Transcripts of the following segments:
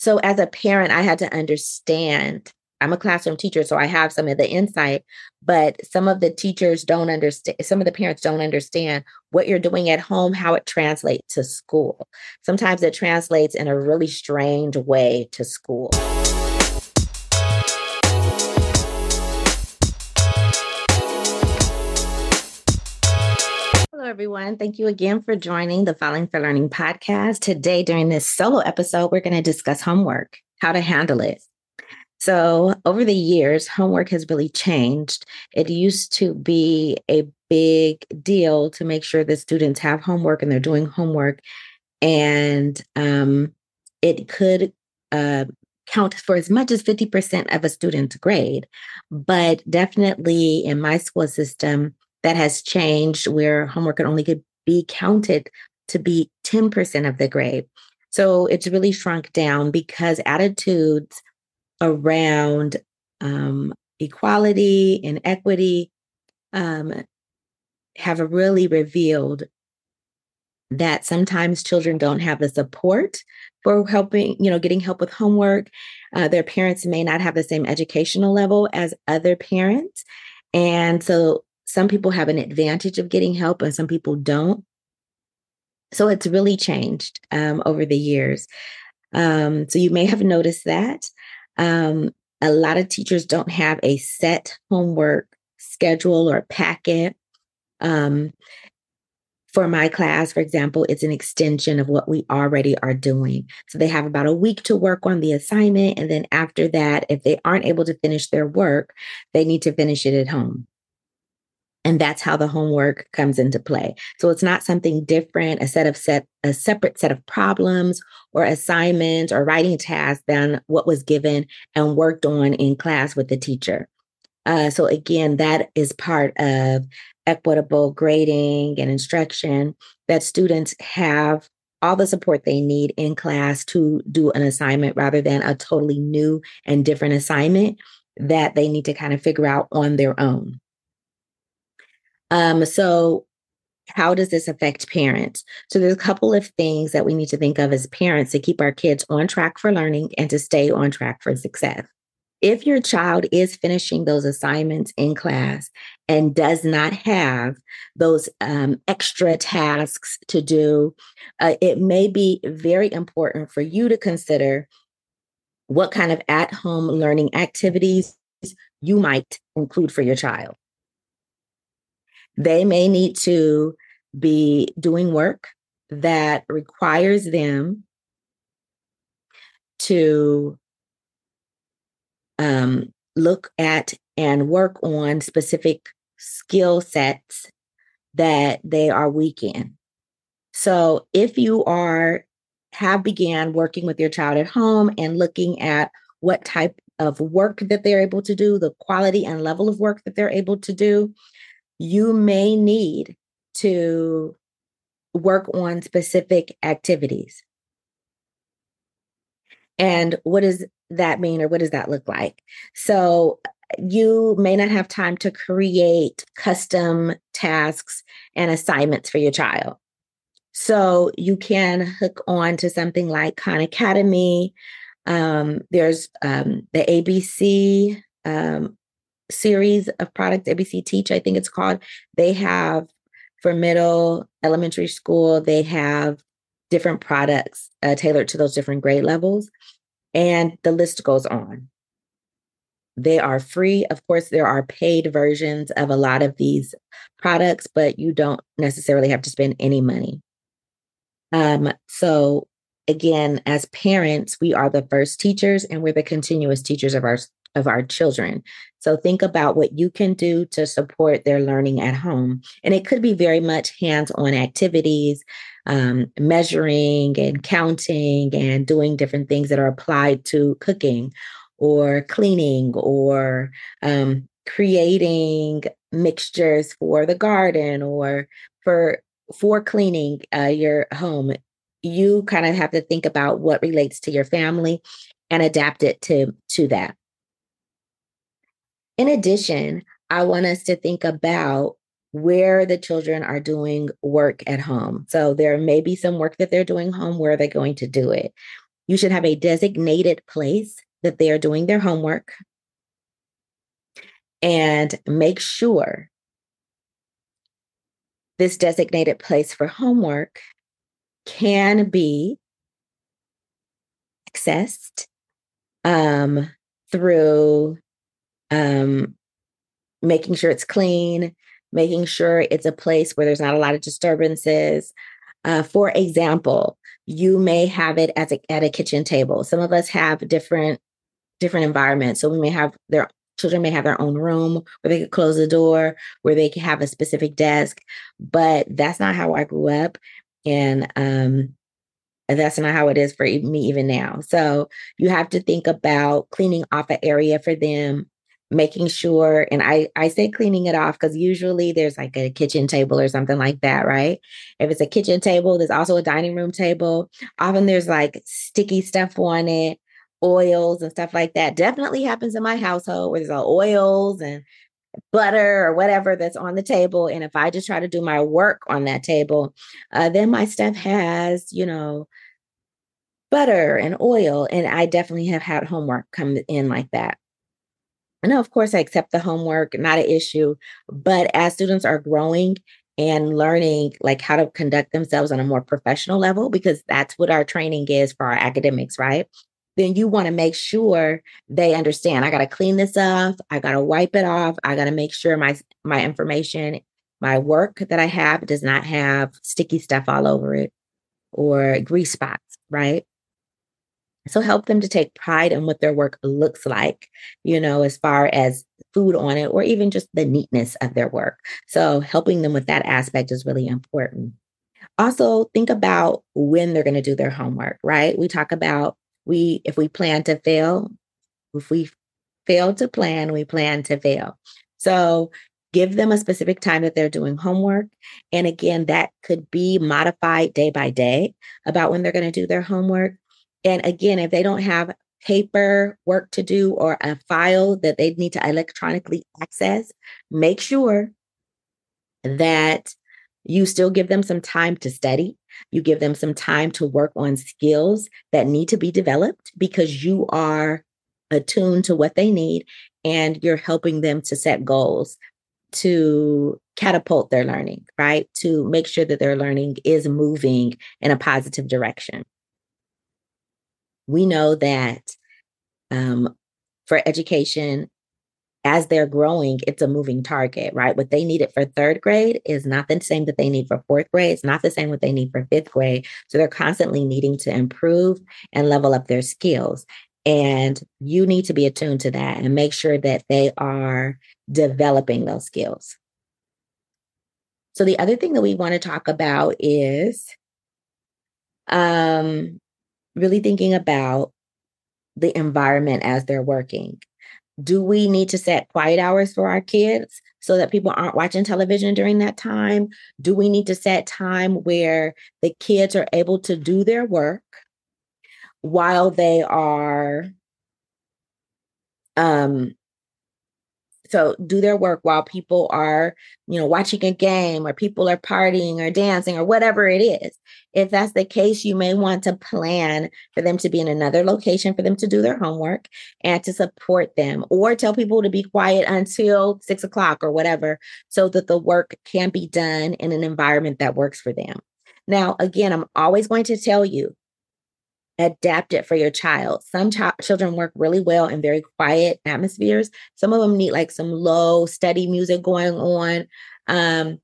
So as a parent, I had to understand. I'm a classroom teacher, so I have some of the insight, but some of the teachers don't understand, some of the parents don't understand what you're doing at home, how it translates to school. Sometimes it translates in a really strange way to school. Everyone. Thank you again for joining the Falling for Learning podcast. Today, during this solo episode, we're going to discuss homework, how to handle it. So, over the years, homework has really changed. It used to be a big deal to make sure that students have homework and they're doing homework. And um, it could uh, count for as much as 50% of a student's grade. But definitely in my school system, that has changed where homework can only be counted to be 10% of the grade. So it's really shrunk down because attitudes around um, equality and equity um, have really revealed that sometimes children don't have the support for helping, you know, getting help with homework. Uh, their parents may not have the same educational level as other parents. And so some people have an advantage of getting help and some people don't. So it's really changed um, over the years. Um, so you may have noticed that. Um, a lot of teachers don't have a set homework schedule or packet. Um, for my class, for example, it's an extension of what we already are doing. So they have about a week to work on the assignment. And then after that, if they aren't able to finish their work, they need to finish it at home. And that's how the homework comes into play. So it's not something different, a set of set, a separate set of problems or assignments or writing tasks than what was given and worked on in class with the teacher. Uh, so again, that is part of equitable grading and instruction that students have all the support they need in class to do an assignment rather than a totally new and different assignment that they need to kind of figure out on their own. Um, so how does this affect parents? So there's a couple of things that we need to think of as parents to keep our kids on track for learning and to stay on track for success. If your child is finishing those assignments in class and does not have those um, extra tasks to do, uh, it may be very important for you to consider what kind of at home learning activities you might include for your child. They may need to be doing work that requires them to um, look at and work on specific skill sets that they are weak in. So if you are have began working with your child at home and looking at what type of work that they're able to do, the quality and level of work that they're able to do, you may need to work on specific activities. And what does that mean, or what does that look like? So, you may not have time to create custom tasks and assignments for your child. So, you can hook on to something like Khan Academy. Um, there's um, the ABC um, series of products, ABC Teach, I think it's called. They have for middle elementary school, they have different products uh, tailored to those different grade levels. And the list goes on. They are free. Of course, there are paid versions of a lot of these products, but you don't necessarily have to spend any money. Um, so, again, as parents, we are the first teachers and we're the continuous teachers of our of our children. So think about what you can do to support their learning at home. And it could be very much hands on activities, um, measuring and counting and doing different things that are applied to cooking or cleaning or um, creating mixtures for the garden or for for cleaning uh, your home you kind of have to think about what relates to your family and adapt it to to that in addition, I want us to think about where the children are doing work at home. So there may be some work that they're doing home. Where are they going to do it? You should have a designated place that they are doing their homework and make sure this designated place for homework can be accessed um, through um, making sure it's clean, making sure it's a place where there's not a lot of disturbances. Uh, for example, you may have it as a, at a kitchen table. Some of us have different different environments. So we may have their children may have their own room where they could close the door, where they can have a specific desk. But that's not how I grew up. And um, that's not how it is for me even now. So you have to think about cleaning off an area for them, making sure and i i say cleaning it off because usually there's like a kitchen table or something like that right? If it's a kitchen table there's also a dining room table. Often there's like sticky stuff on it oils and stuff like that. Definitely happens in my household where there's all oils and butter or whatever that's on the table and if i just try to do my work on that table uh, then my stuff has you know butter and oil and i definitely have had homework come in like that and of course, I accept the homework, not an issue. But as students are growing and learning like how to conduct themselves on a more professional level, because that's what our training is for our academics, right? Then you want to make sure they understand. I got to clean this off. I got to wipe it off. I got to make sure my my information, my work that I have does not have sticky stuff all over it or grease spots, right? So help them to take pride in what their work looks like, you know, as far as food on it or even just the neatness of their work. So helping them with that aspect is really important. Also, think about when they're going to do their homework, right? We talk about we if we plan to fail, if we fail to plan, we plan to fail. So give them a specific time that they're doing homework. And again, that could be modified day by day about when they're going to do their homework. And again, if they don't have paper work to do or a file that they need to electronically access, make sure that you still give them some time to study. You give them some time to work on skills that need to be developed because you are attuned to what they need and you're helping them to set goals to catapult their learning, right? To make sure that their learning is moving in a positive direction we know that um, for education, as they're growing, it's a moving target, right? What they needed for third grade is not the same that they need for fourth grade. It's not the same what they need for fifth grade. So they're constantly needing to improve and level up their skills. And you need to be attuned to that and make sure that they are developing those skills. So the other thing that we want to talk about is um, really thinking about the environment as they're working. Do we need to set quiet hours for our kids so that people aren't watching television during that time? Do we need to set time where the kids are able to do their work while they are um so do their work while people are you know watching a game or people are partying or dancing or whatever it is. If that's the case you may want to plan for them to be in another location for them to do their homework and to support them or tell people to be quiet until six o'clock or whatever so that the work can be done in an environment that works for them. Now again i'm always going to tell you adapt it for your child. Some ch- children work really well in very quiet atmospheres. Some of them need like some low, steady music going on. Um,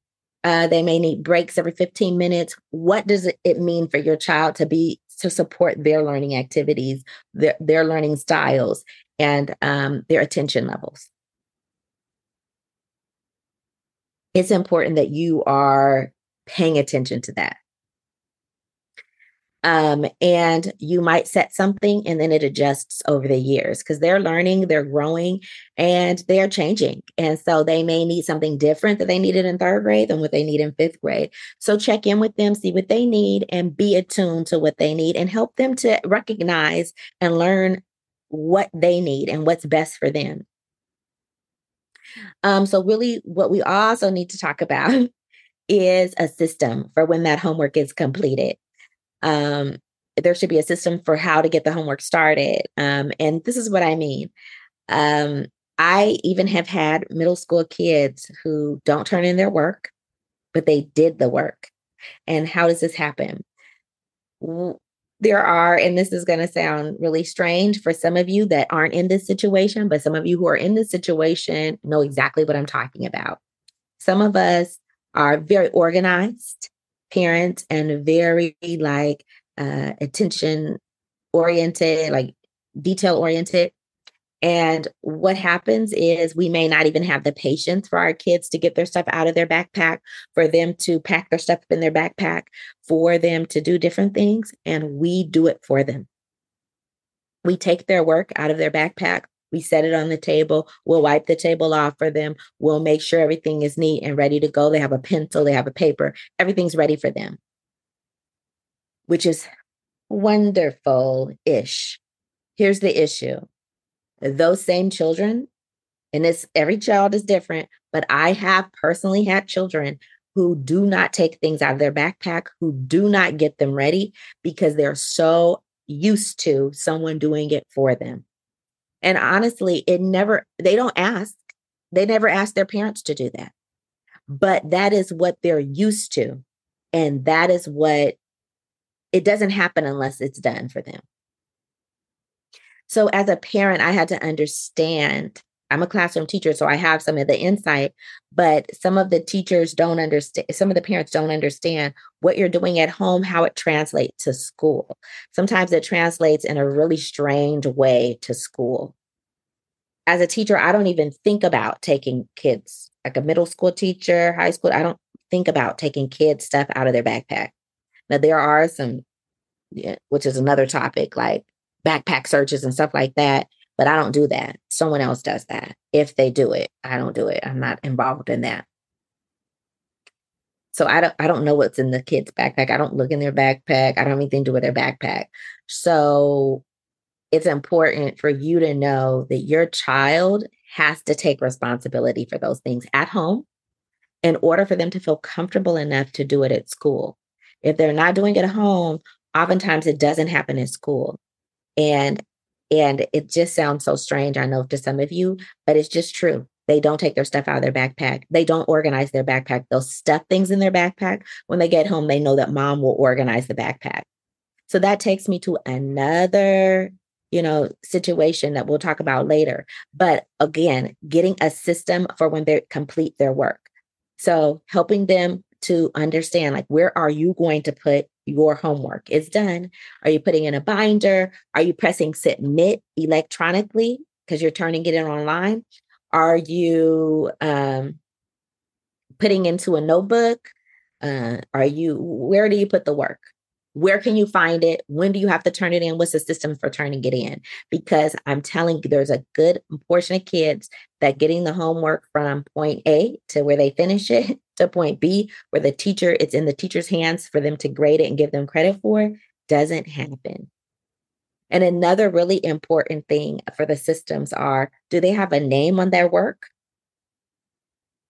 uh, they may need breaks every 15 minutes. What does it mean for your child to be to support their learning activities, their, their learning styles, and um, their attention levels? It's important that you are paying attention to that. Um, and you might set something and then it adjusts over the years because they're learning, they're growing, and they're changing. And so they may need something different that they needed in third grade than what they need in fifth grade. So check in with them, see what they need, and be attuned to what they need and help them to recognize and learn what they need and what's best for them. Um, so, really, what we also need to talk about is a system for when that homework is completed. Um, there should be a system for how to get the homework started. Um, and this is what I mean. Um, I even have had middle school kids who don't turn in their work, but they did the work. And how does this happen? There are, and this is going to sound really strange for some of you that aren't in this situation, but some of you who are in this situation know exactly what I'm talking about. Some of us are very organized parents and very like uh, attention oriented, like detail oriented. And what happens is we may not even have the patience for our kids to get their stuff out of their backpack, for them to pack their stuff in their backpack, for them to do different things, and we do it for them. We take their work out of their backpack, we set it on the table, we'll wipe the table off for them, we'll make sure everything is neat and ready to go. They have a pencil, they have a paper, everything's ready for them, which is wonderful ish. Here's the issue those same children, and it's every child is different, but I have personally had children who do not take things out of their backpack, who do not get them ready because they're so used to someone doing it for them. And honestly, it never, they don't ask, they never ask their parents to do that. But that is what they're used to. And that is what it doesn't happen unless it's done for them. So, as a parent, I had to understand. I'm a classroom teacher, so I have some of the insight, but some of the teachers don't understand, some of the parents don't understand what you're doing at home, how it translates to school. Sometimes it translates in a really strange way to school. As a teacher, I don't even think about taking kids, like a middle school teacher, high school, I don't think about taking kids' stuff out of their backpack. Now, there are some, which is another topic, like backpack searches and stuff like that. But I don't do that. Someone else does that. If they do it, I don't do it. I'm not involved in that. So I don't I don't know what's in the kids' backpack. I don't look in their backpack. I don't have anything to do with their backpack. So it's important for you to know that your child has to take responsibility for those things at home in order for them to feel comfortable enough to do it at school. If they're not doing it at home, oftentimes it doesn't happen in school. And and it just sounds so strange, I know to some of you, but it's just true. They don't take their stuff out of their backpack. They don't organize their backpack. They'll stuff things in their backpack. When they get home, they know that mom will organize the backpack. So that takes me to another, you know, situation that we'll talk about later. But again, getting a system for when they complete their work. So helping them to understand like where are you going to put your homework? Is done. Are you putting in a binder? Are you pressing submit electronically because you're turning it in online? Are you um, putting into a notebook? Uh, are you where do you put the work where can you find it? When do you have to turn it in? What's the system for turning it in? Because I'm telling you, there's a good portion of kids that getting the homework from point A to where they finish it to point B, where the teacher, it's in the teacher's hands for them to grade it and give them credit for, doesn't happen. And another really important thing for the systems are do they have a name on their work?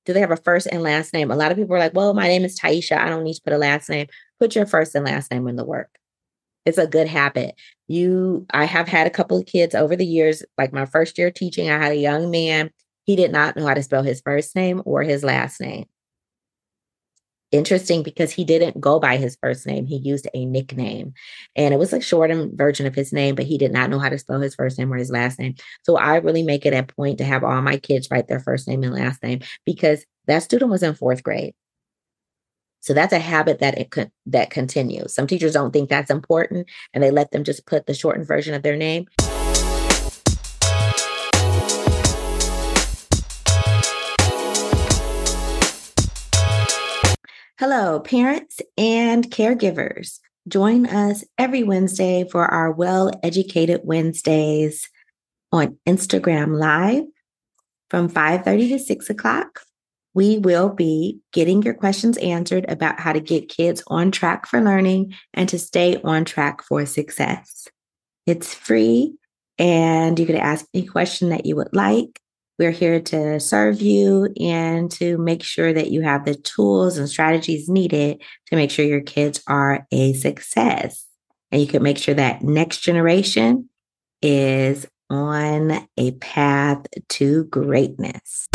Do they have a first and last name? A lot of people are like, well, my name is Taisha. I don't need to put a last name. Put your first and last name in the work. It's a good habit. You, I have had a couple of kids over the years, like my first year teaching, I had a young man. He did not know how to spell his first name or his last name interesting because he didn't go by his first name. He used a nickname and it was a shortened version of his name, but he did not know how to spell his first name or his last name. So I really make it a point to have all my kids write their first name and last name because that student was in fourth grade. So that's a habit that it that continues. Some teachers don't think that's important and they let them just put the shortened version of their name. Hello, parents and caregivers. Join us every Wednesday for our Well Educated Wednesdays on Instagram Live from 5:30 to 6 o'clock. We will be getting your questions answered about how to get kids on track for learning and to stay on track for success. It's free and you can ask any question that you would like. We're here to serve you and to make sure that you have the tools and strategies needed to make sure your kids are a success. and you can make sure that next generation is on a path to greatness.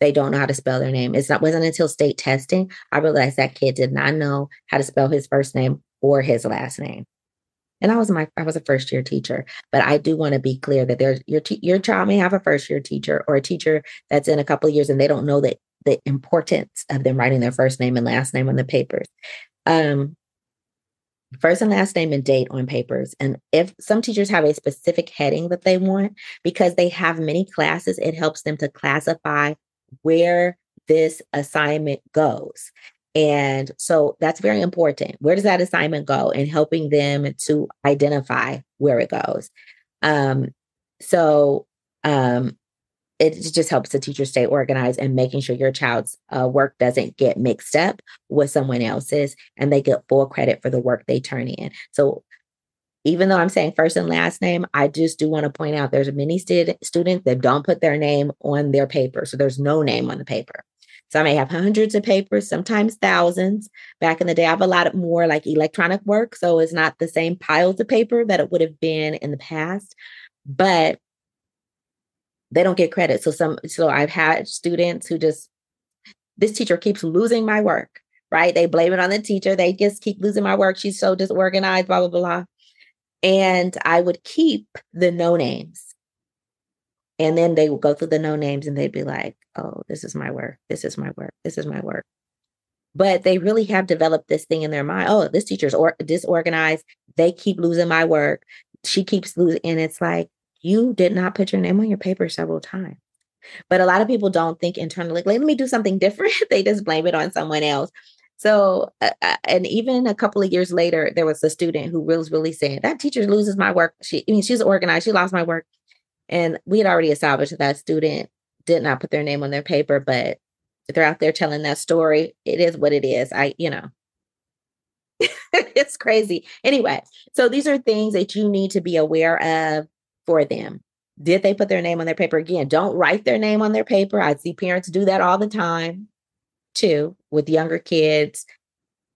They don't know how to spell their name. It's not wasn't until state testing I realized that kid did not know how to spell his first name or his last name. And I was my I was a first year teacher, but I do want to be clear that there's your te- your child may have a first year teacher or a teacher that's in a couple years and they don't know that the importance of them writing their first name and last name on the papers. Um, first and last name and date on papers. And if some teachers have a specific heading that they want, because they have many classes, it helps them to classify where this assignment goes. And so that's very important. Where does that assignment go? And helping them to identify where it goes. Um, so um, it just helps the teacher stay organized and making sure your child's uh, work doesn't get mixed up with someone else's and they get full credit for the work they turn in. So even though I'm saying first and last name, I just do want to point out there's many student, students that don't put their name on their paper. So there's no name on the paper. So I may have hundreds of papers, sometimes thousands. Back in the day, I have a lot more like electronic work. So it's not the same piles of paper that it would have been in the past. But they don't get credit. So some so I've had students who just this teacher keeps losing my work, right? They blame it on the teacher. They just keep losing my work. She's so disorganized, blah, blah, blah. And I would keep the no names. And then they would go through the no names and they'd be like, oh, this is my work. This is my work. This is my work. But they really have developed this thing in their mind. Oh, this teacher's or- disorganized. They keep losing my work. She keeps losing. And it's like, you did not put your name on your paper several times. But a lot of people don't think internally, like, let me do something different. they just blame it on someone else. So, uh, uh, and even a couple of years later, there was a student who was really saying that teacher loses my work. She, I mean, she's organized. She lost my work, and we had already established that, that student did not put their name on their paper. But they're out there telling that story. It is what it is. I, you know, it's crazy. Anyway, so these are things that you need to be aware of for them. Did they put their name on their paper? Again, don't write their name on their paper. I see parents do that all the time too with younger kids.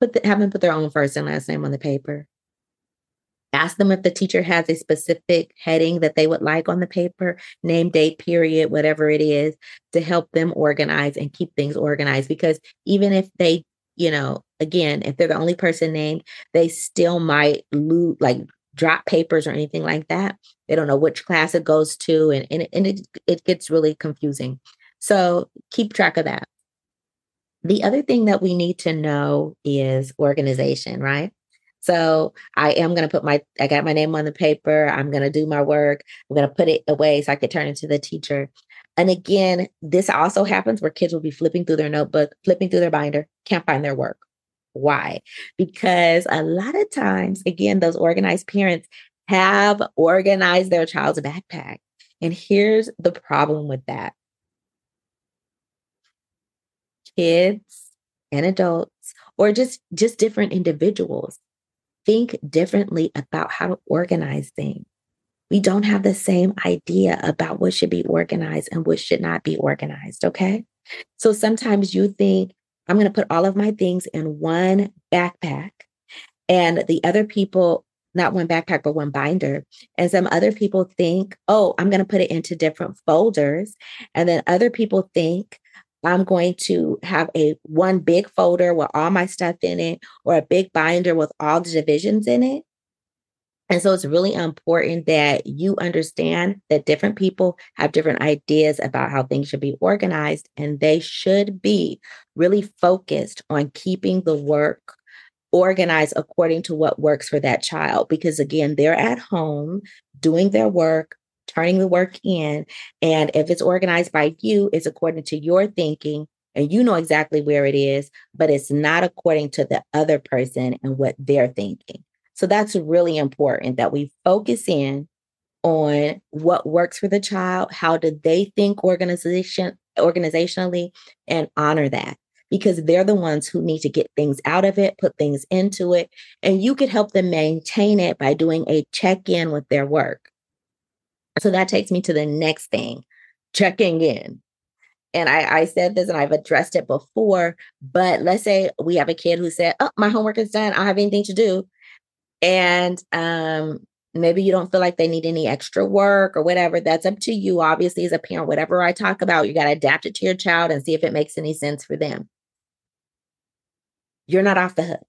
Put the, have them put their own first and last name on the paper. Ask them if the teacher has a specific heading that they would like on the paper, name, date, period, whatever it is, to help them organize and keep things organized. Because even if they, you know, again, if they're the only person named, they still might lose, like drop papers or anything like that. They don't know which class it goes to, and, and, and it, it gets really confusing. So keep track of that. The other thing that we need to know is organization, right? So I am going to put my, I got my name on the paper. I'm going to do my work. I'm going to put it away so I could turn it to the teacher. And again, this also happens where kids will be flipping through their notebook, flipping through their binder, can't find their work. Why? Because a lot of times, again, those organized parents have organized their child's backpack. And here's the problem with that kids and adults, or just, just different individuals, think differently about how to organize things. We don't have the same idea about what should be organized and what should not be organized. Okay. So sometimes you think I'm going to put all of my things in one backpack. And the other people, not one backpack, but one binder. And some other people think, oh, I'm going to put it into different folders. And then other people think, I'm going to have a one big folder with all my stuff in it or a big binder with all the divisions in it. And so it's really important that you understand that different people have different ideas about how things should be organized, and they should be really focused on keeping the work organized according to what works for that child. Because again, they're at home doing their work, turning the work in. And if it's organized by you, it's according to your thinking and you know exactly where it is, but it's not according to the other person and what they're thinking. So that's really important that we focus in on what works for the child, how do they think organization organizationally and honor that because they're the ones who need to get things out of it, put things into it, and you could help them maintain it by doing a check-in with their work. So that takes me to the next thing, checking in. and I, I said this and I've addressed it before, but let's say we have a kid who said, Oh, my homework is done. I don't have anything to do. And um, maybe you don't feel like they need any extra work or whatever. That's up to you, obviously, as a parent. Whatever I talk about, you got to adapt it to your child and see if it makes any sense for them. You're not off the hook.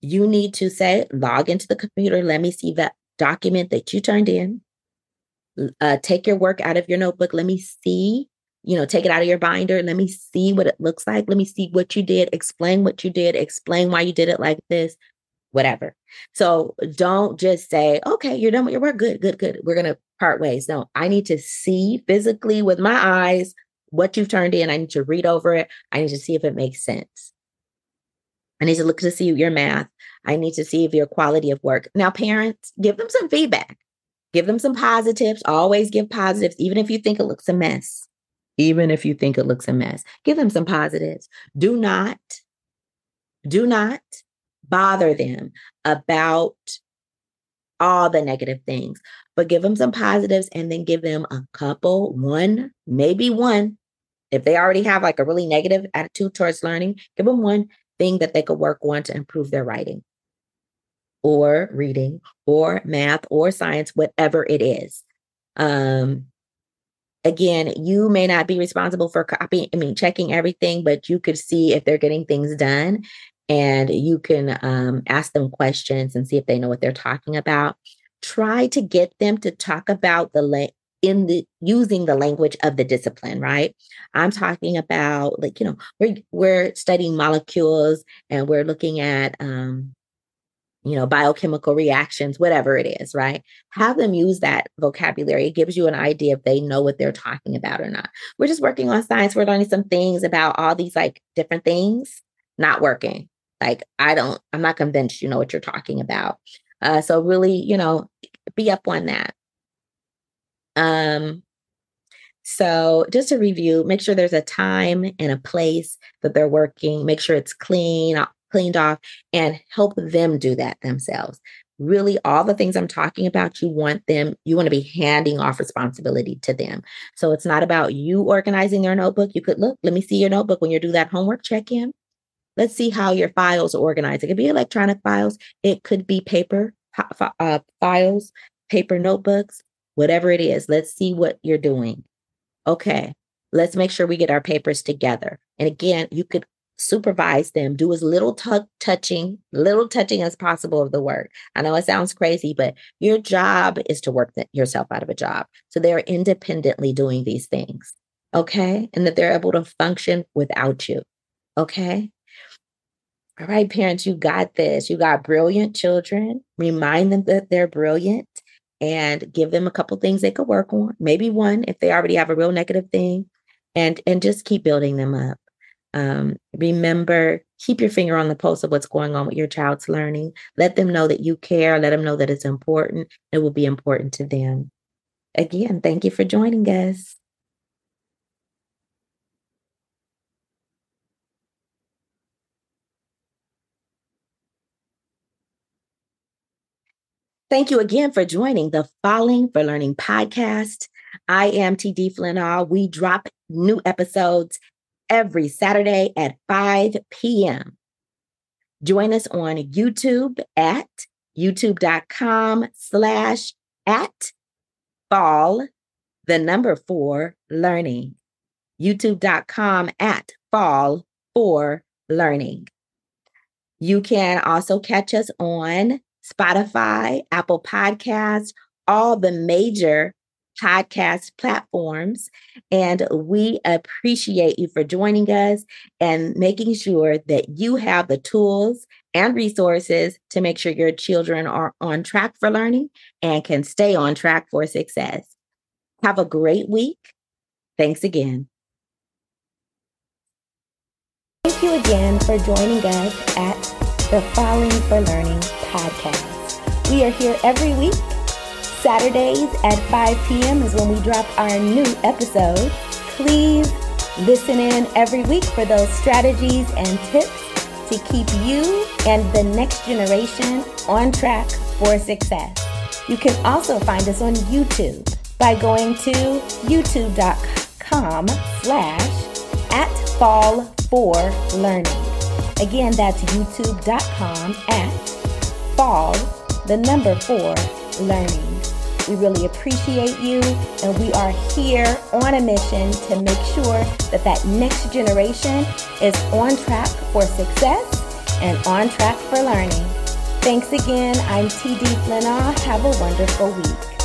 You need to say, log into the computer. Let me see that document that you turned in. Uh, take your work out of your notebook. Let me see you know, take it out of your binder. Let me see what it looks like. Let me see what you did. Explain what you did. Explain why you did it like this, whatever. So don't just say, okay, you're done with your work. Good, good, good. We're going to part ways. No, I need to see physically with my eyes what you've turned in. I need to read over it. I need to see if it makes sense. I need to look to see your math. I need to see if your quality of work. Now, parents, give them some feedback. Give them some positives. Always give positives, even if you think it looks a mess even if you think it looks a mess. Give them some positives. Do not, do not bother them about all the negative things, but give them some positives and then give them a couple, one, maybe one. If they already have like a really negative attitude towards learning, give them one thing that they could work on to improve their writing or reading or math or science, whatever it is. Um, again, you may not be responsible for copying, I mean, checking everything, but you could see if they're getting things done and you can um, ask them questions and see if they know what they're talking about. Try to get them to talk about the la- in the using the language of the discipline, right? I'm talking about like you know we're we're studying molecules and we're looking at um, you know, biochemical reactions, whatever it is, right? Have them use that vocabulary. It gives you an idea if they know what they're talking about or not. We're just working on science. We're learning some things about all these like different things, not working. Like, I don't, I'm not convinced you know what you're talking about. Uh, so really, you know, be up on that. Um, so just to review, make sure there's a time and a place that they're working. Make sure it's clean, cleaned off and help them do that themselves. Really, all the things I'm talking about, you want them, you want to be handing off responsibility to them. So it's not about you organizing their notebook. You could look, let me see your notebook when you do that homework check in. Let's see how your files are organized. It could be electronic files, it could be paper uh, files, paper notebooks, whatever it is. Let's see what you're doing. Okay, let's make sure we get our papers together. And again, you could supervise them, do as little t- touching, little touching as possible of the work. I know it sounds crazy, but your job is to work th- yourself out of a job. So they're independently doing these things. Okay. And that they're able to function without you. Okay. All right, parents, you got this. You got brilliant children. Remind them that they're brilliant and give them a couple things they could work on. Maybe one if they already have a real negative thing and and just keep building them up. Um, remember, keep your finger on the pulse of what's going on with your child's learning. Let them know that you care. Let them know that it's important. It will be important to them. Again, thank you for joining us. Thank you again for joining the Falling for Learning podcast. I am TD Flinall. We drop new episodes every Saturday at 5 p.m. Join us on YouTube at youtube.com slash at fall, the number four learning. YouTube.com at fall for learning. You can also catch us on Spotify, Apple Podcasts, all the major podcast platforms. And we appreciate you for joining us and making sure that you have the tools and resources to make sure your children are on track for learning and can stay on track for success. Have a great week. Thanks again. Thank you again for joining us at the Falling for Learning podcast. We are here every week Saturdays at 5 p.m. is when we drop our new episode. Please listen in every week for those strategies and tips to keep you and the next generation on track for success. You can also find us on YouTube by going to youtube.com slash at fall for learning. Again, that's youtube.com at fall, the number four, learning. We really appreciate you, and we are here on a mission to make sure that that next generation is on track for success and on track for learning. Thanks again. I'm TD Flenaw. Have a wonderful week.